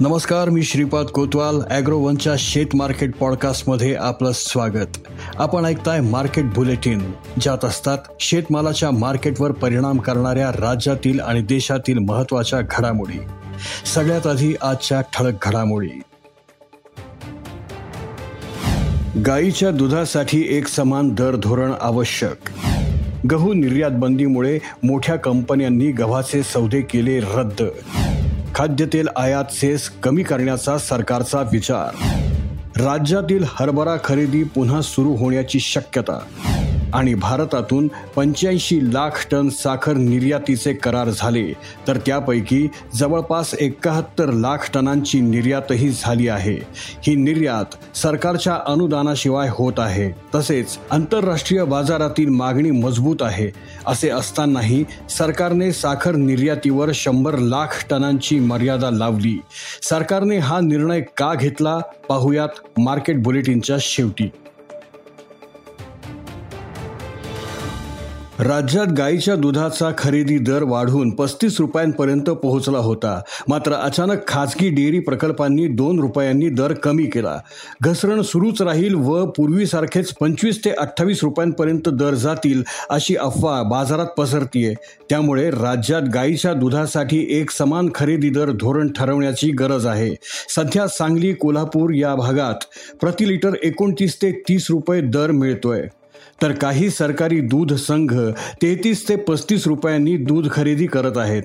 नमस्कार मी श्रीपाद कोतवाल ॲग्रोवनच्या शेत मार्केट पॉडकास्टमध्ये आपलं स्वागत. आपण ऐकताय मार्केट बुलेटिन ज्यात असतात शेतमालाच्या मार्केटवर परिणाम करणाऱ्या राज्यातील आणि देशातील महत्त्वाच्या घडामोडी. सगळ्यात आधी आजच्या ठळक घडामोडी. गाईच्या दुधासाठी एक समान दर धोरण आवश्यक. गहू निर्यात बंदीमुळे मोठ्या कंपन्यांनी गव्हाचे सौदे केले रद्द. खाद्यतेल आयात सेस कमी करण्याचा सरकारचा विचार. राज्यातील हरभरा खरेदी पुन्हा सुरू होण्याची शक्यता. आणि भारतातून पंच्याऐंशी लाख टन साखर निर्यातीचे करार झाले. तर त्यापैकी जवळपास एकाहत्तर लाख टनांची निर्यातही झाली आहे. ही निर्यात सरकारच्या अनुदानाशिवाय होत आहे. तसेच आंतरराष्ट्रीय बाजारातील मागणी मजबूत आहे. असे असतानाही सरकारने साखर निर्यातीवर शंभर लाख टनांची मर्यादा लावली. सरकारने हा निर्णय का घेतला? पाहुयात मार्केट बुलेटिनच्या शेवटी. राज्यात गाईच्या दुधाचा खरेदी दर वाढून पस्तीस रुपयांपर्यंत पोहोचला होता. मात्र अचानक खाजगी डेअरी प्रकल्पांनी दोन रुपयांनी दर कमी केला. घसरण सुरूच राहील व पूर्वीसारखेच पंचवीस ते अठ्ठावीस रुपयांपर्यंत दर जातील अशी अफवा बाजारात पसरतीये. त्यामुळे राज्यात गाईच्या दुधासाठी एक समान खरेदी दर धोरण ठरवण्याची गरज आहे. सध्या सांगली कोल्हापूर या भागात प्रति लिटर एकोणतीस ते तीस रुपये दर मिळतोय. तर काही सरकारी दूध संघ तेहतीस ते पस्तीस रुपयांनी दूध खरेदी करत आहेत.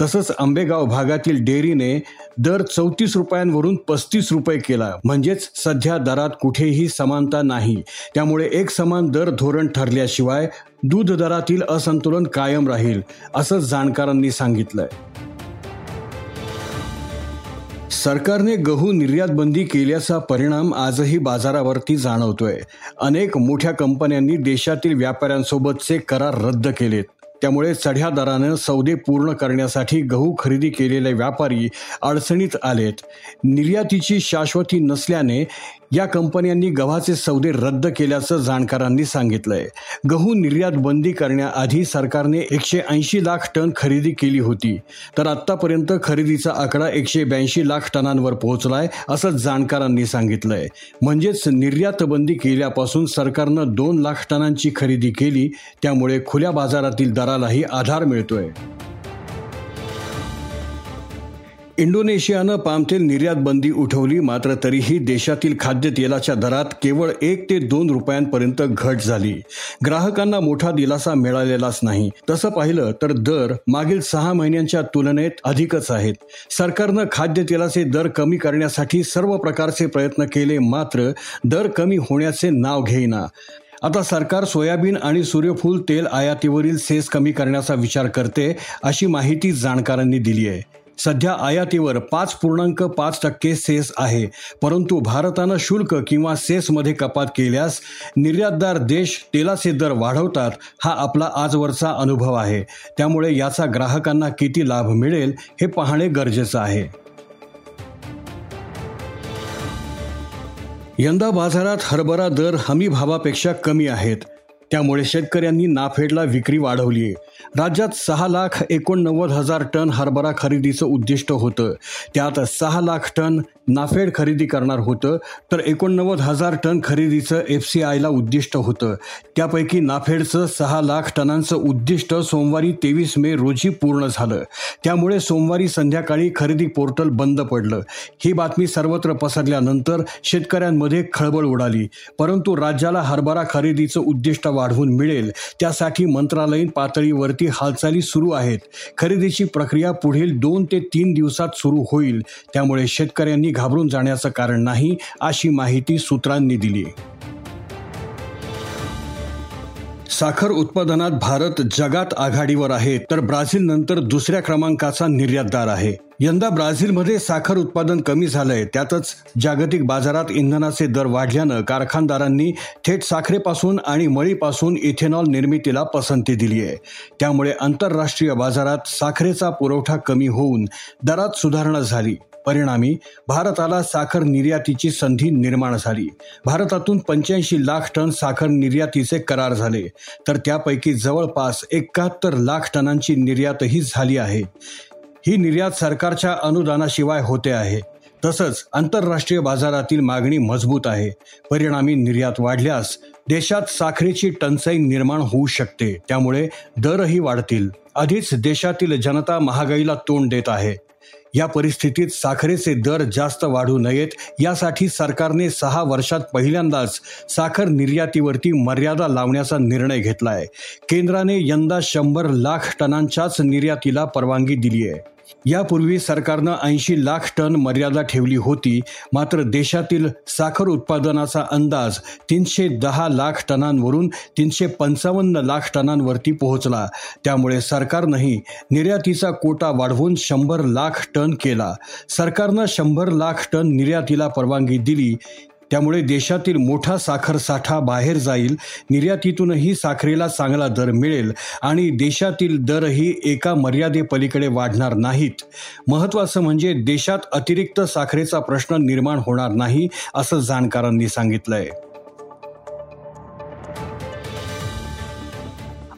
तसंच आंबेगाव भागातील डेअरीने दर चौतीस रुपयांवरून पस्तीस रुपये केला. म्हणजेच सध्या दरात कुठेही समानता नाही. त्यामुळे एक समान दर धोरण ठरल्याशिवाय दूध दरातील असंतुलन कायम राहील असं जाणकारांनी सांगितलंय. सरकारने गहू निर्यात बंदी केल्याचा परिणाम आजही बाजारावरती जाणवतोय. अनेक मोठ्या कंपन्यांनी देशातील व्यापाऱ्यांसोबतचे करार रद्द केलेत. त्यामुळे चढ्या दरानं सौदे पूर्ण करण्यासाठी गहू खरेदी केलेले व्यापारी अडचणीत आलेत. निर्यातीची शाश्वती नसल्याने या कंपन्यांनी गव्हाचे सौदे रद्द केल्याचं जाणकारांनी सांगितलंय. गहू निर्यात बंदी करण्याआधी सरकारने एकशे ऐंशी लाख टन खरेदी केली होती. तर आत्तापर्यंत खरेदीचा आकडा एकशे ब्याऐंशी लाख टनांवर पोहोचलाय असं जाणकारांनी सांगितलंय. म्हणजेच निर्यात बंदी केल्यापासून सरकारनं दोन लाख टनांची खरेदी केली त्यामुळे खुल्या बाजारातील दरालाही आधार मिळतोय. इंडोनेशियानं पामतेल निर्यात बंदी उठवली मात्र तरीही देशातील खाद्यतेलाच्या दरात केवळ एक ते दोन रुपयांपर्यंत घट झाली. ग्राहकांना मोठा दिलासा मिळालेलाच नाही. तसं पाहिलं तर दर मागील सहा महिन्यांच्या तुलनेत अधिकच आहेत. सरकारनं खाद्यतेलाचे दर कमी करण्यासाठी सर्व प्रकारचे प्रयत्न केले मात्र दर कमी होण्याचे नाव घेईना. आता सरकार सोयाबीन आणि सूर्यफूल तेल आयातीवरील सेस कमी करण्याचा विचार करते अशी माहिती जाणकारांनी दिली आहे सध्या आयातीवर पाच पूर्णांक पाच टक्के सेस आहे. परंतु भारतानं शुल्क किंवा सेसमध्ये कपात केल्यास निर्यातदार देश तेलाचे दर वाढवतात हा आपला आजवरचा अनुभव आहे. त्यामुळे याचा ग्राहकांना किती लाभ मिळेल हे पाहणे गरजेचं आहे. यंदा बाजारात हरभरा दर हमी भावापेक्षा कमी आहेत. त्यामुळे शेतकऱ्यांनी नाफेडला विक्री वाढवली आहे राज्यात सहा लाख एकोणनव्वद हजार टन हरभरा खरेदीचं उद्दिष्ट होतं. त्यात सहा लाख टन नाफेड खरेदी करणार होतं तर एकोणनव्वद हजार टन खरेदीचं एफ सी आयला उद्दिष्ट होतं. त्यापैकी नाफेडचं सहा लाख टनांचं उद्दिष्ट सोमवारी तेवीस मे रोजी पूर्ण झालं. त्यामुळे सोमवारी संध्याकाळी खरेदी पोर्टल बंद पडलं. ही बातमी सर्वत्र पसरल्यानंतर शेतकऱ्यांमध्ये खळबळ उडाली. परंतु राज्याला हरभरा खरेदीचं उद्दिष्ट वाढवून मिळेल त्यासाठी मंत्रालयीन पातळीवरती हालचाली सुरू आहेत. खरेदीची प्रक्रिया पुढील दोन ते तीन दिवसात सुरू होईल. त्यामुळे शेतकऱ्यांनी घाबरून जाण्याचं कारण नाही अशी माहिती सूत्रांनी दिली. साखर उत्पादनात भारत जगात आघाडीवर आहे तर ब्राझील नंतर दुसऱ्या क्रमांकाचा निर्यातदार आहे. यंदा ब्राझीलमध्ये साखर उत्पादन कमी झालंय त्यातच जागतिक बाजारात इंधनाचे दर वाढल्यानं कारखानदारांनी थेट साखरेपासून आणि मळीपासून इथेनॉल निर्मितीला पसंती दिली आहे. त्यामुळे आंतरराष्ट्रीय बाजारात साखरेचा पुरवठा कमी होऊन दरात सुधारणा झाली. परिणामी भारताला साखर निर्यातीची संधी निर्माण झाली. भारतातून पंच्याऐंशी लाख टन साखर निर्यातीचे करार झाले. तर त्यापैकी जवळपास एकाहत्तर लाख टनांची निर्यातही झाली आहे. ही निर्यात सरकारच्या अनुदानाशिवाय होते आहे. तसंच आंतरराष्ट्रीय बाजारातील मागणी मजबूत आहे. परिणामी निर्यात वाढल्यास देशात साखरेची टंचाई निर्माण होऊ शकते. त्यामुळे दरही वाढतील. आधीच देशातील जनता महागाईला तोंड देत आहे. या परिस्थितीत साखरेचे दर जास्त वाढू नयेत यासाठी सरकारने सहा वर्षात पहिल्यांदाच साखर निर्यातीवरती मर्यादा लावण्याचा निर्णय घेतला आहे केंद्राने यंदा शंभर लाख टनांच्याच निर्यातीला परवानगी दिली आहे यापूर्वी सरकारनं ऐंशी लाख टन मर्यादा ठेवली होती मात्र देशातील साखर उत्पादनाचा अंदाज तीनशे दहा लाख टनांवरून तीनशे पंचावन्न लाख टनांवरती पोहोचला. त्यामुळे सरकारनंही निर्यातीचा कोटा वाढवून शंभर लाख टन केला. सरकारनं शंभर लाख टन निर्यातीला परवानगी दिली. त्यामुळे देशातील मोठा साखर साठा बाहेर जाईल निर्यातीतूनही साखरेला चांगला दर मिळेल आणि देशातील दरही एका मर्यादेपलीकडे वाढणार नाहीत. महत्त्वाचं म्हणजे देशात अतिरिक्त साखरेचा प्रश्न निर्माण होणार नाही असं जाणकारांनी सांगितलंय.